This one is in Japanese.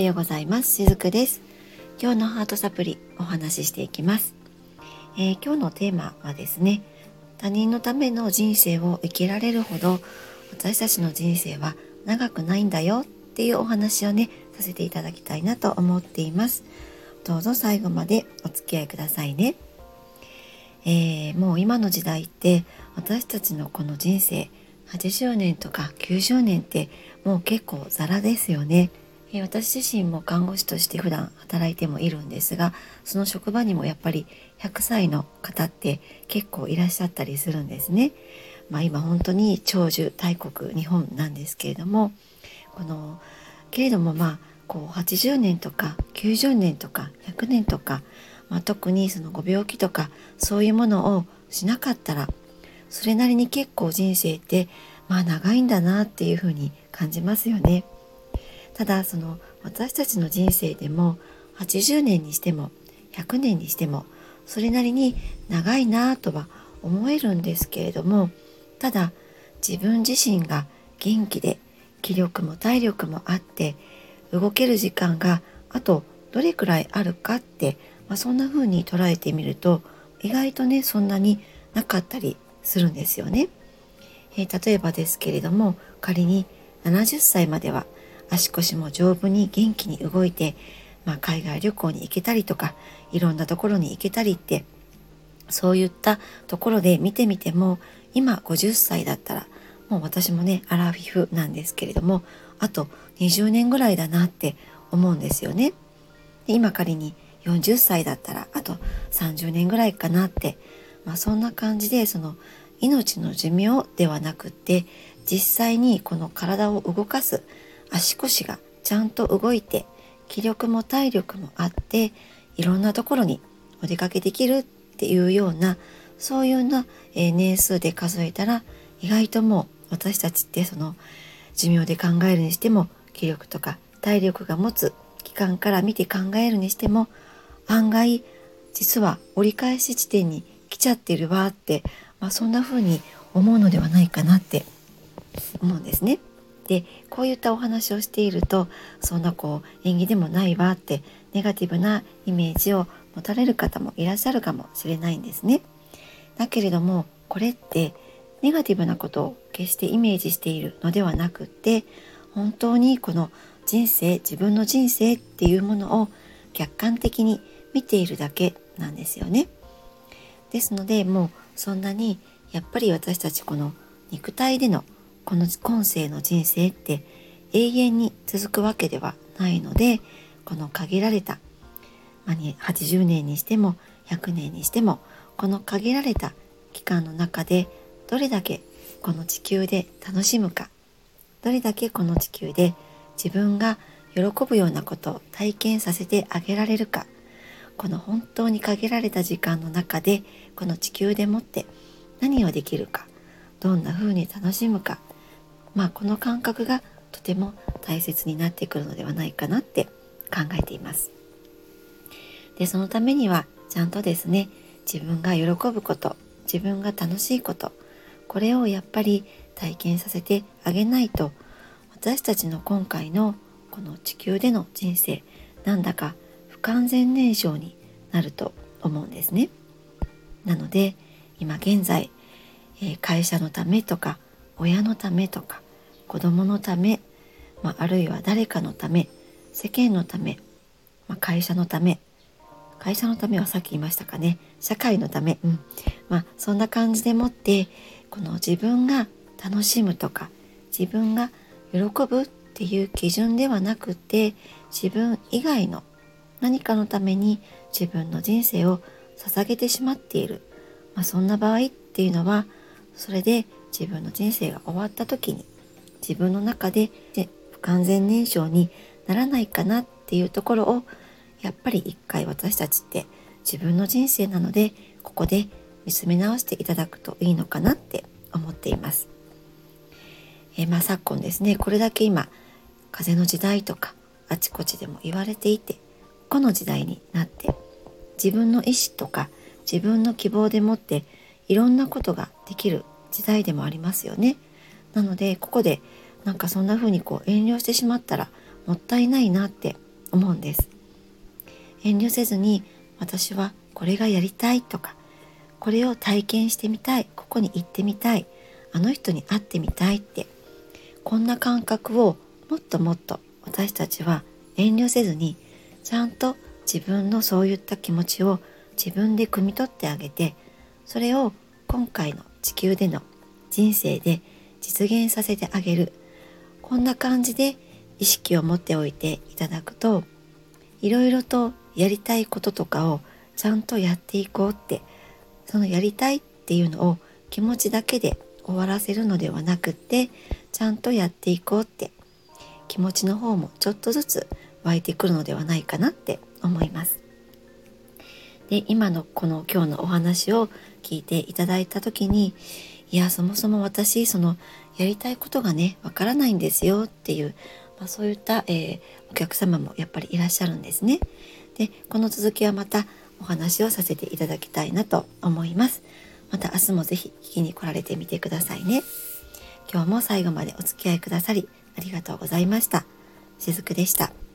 はようございます。しずくです。今日のハートサプリお話ししていきます、えー、今日のテーマはですね他人のための人生を生きられるほど私たちの人生は長くないんだよっていうお話をねさせていただきたいなと思っています。どうぞ最後までお付き合いくださいね。えー、もう今の時代って私たちのこの人生80年とか90年ってもう結構ザラですよね。私自身も看護師として普段働いてもいるんですがその職場にもやっぱり100歳の方って結構いらっしゃったりするんですね。まあ、今本当に長寿大国日本なんですけれどもこのけれどもまあこう80年とか90年とか100年とか、まあ、特にそのご病気とかそういうものをしなかったらそれなりに結構人生ってまあ長いんだなっていうふうに感じますよね。ただその私たちの人生でも80年にしても100年にしてもそれなりに長いなとは思えるんですけれどもただ自分自身が元気で気力も体力もあって動ける時間があとどれくらいあるかって、まあ、そんな風に捉えてみると意外とねそんなになかったりするんですよね。えー、例えばですけれども仮に70歳までは足腰も丈夫に元気に動いて、まあ、海外旅行に行けたりとかいろんなところに行けたりってそういったところで見てみても今50歳だったらもう私もねアラフィフなんですけれどもあと20年ぐらいだなって思うんですよね。で今仮に40歳だったらあと30年ぐらいかなってまあ、そんな感じでその命の寿命ではなくって実際にこの体を動かす足腰がちゃんと動いて気力も体力もあっていろんなところにお出かけできるっていうようなそういうな、え年数で数えたら意外ともう私たちってその寿命で考えるにしても気力とか体力が持つ期間から見て考えるにしても案外実は折り返し地点に来ちゃってるわって、まあ、そんな風に思うのではないかなって思うんですね。でこういったお話をしているとそんなこう縁起でもないわってネガティブなイメージを持たれる方もいらっしゃるかもしれないんですね。だけれどもこれってネガティブなことを決してイメージしているのではなくって本当にこの人生自分の人生っていうものを客観的に見ているだけなんですよね。ですのでもうそんなにやっぱり私たちこの肉体でのこの今世の人生って永遠に続くわけではないのでこの限られた、まあ、80年にしても100年にしてもこの限られた期間の中でどれだけこの地球で楽しむかどれだけこの地球で自分が喜ぶようなことを体験させてあげられるかこの本当に限られた時間の中でこの地球でもって何をできるかどんな風に楽しむかまあこの感覚がとても大切になってくるのではないかなって考えています。でそのためにはちゃんとですね自分が喜ぶこと自分が楽しいことこれをやっぱり体験させてあげないと私たちの今回のこの地球での人生なんだか不完全燃焼になると思うんですね。なので今現在、会社のためとか親のためとか子供のため、まあ、あるいは誰かのため世間のため、まあ、会社のため会社のためはさっき言いましたかね。社会のため、うん。まあ、そんな感じでもってこの自分が楽しむとか自分が喜ぶっていう基準ではなくて自分以外の何かのために自分の人生を捧げてしまっている、まあ、そんな場合っていうのはそれで自分の人生が終わった時に自分の中で不完全燃焼にならないかなっていうところをやっぱり一回私たちって自分の人生なのでここで見つめ直していただくといいのかなって思っています。えまあ、昨今ですねこれだけ今風の時代とかあちこちでも言われていてこの時代になって自分の意思とか自分の希望でもっていろんなことができる時代でもありますよね。なのでここでなんかそんな風にこう遠慮してしまったらもったいないなって思うんです遠慮せずに私はこれがやりたいとかこれを体験してみたいここに行ってみたいあの人に会ってみたいってこんな感覚をもっともっと私たちは遠慮せずにちゃんと自分のそういった気持ちを自分で汲み取ってあげてそれを今回の地球での人生で実現させてあげるこんな感じで意識を持っておいていただくといろいろとやりたいこととかをちゃんとやっていこうってそのやりたいっていうのを気持ちだけで終わらせるのではなくってちゃんとやっていこうって気持ちの方もちょっとずつ湧いてくるのではないかなって思います。で今のこの今日のお話を聞いていただいた時にいやそもそも私そのやりたいことがねわからないんですよっていう、まあ、そういった、えー、お客様もやっぱりいらっしゃるんですね。でこの続きはまたお話をさせていただきたいなと思います。また明日もぜひ聞きに来られてみてくださいね。今日も最後までお付き合いくださりありがとうございました。しずくでした。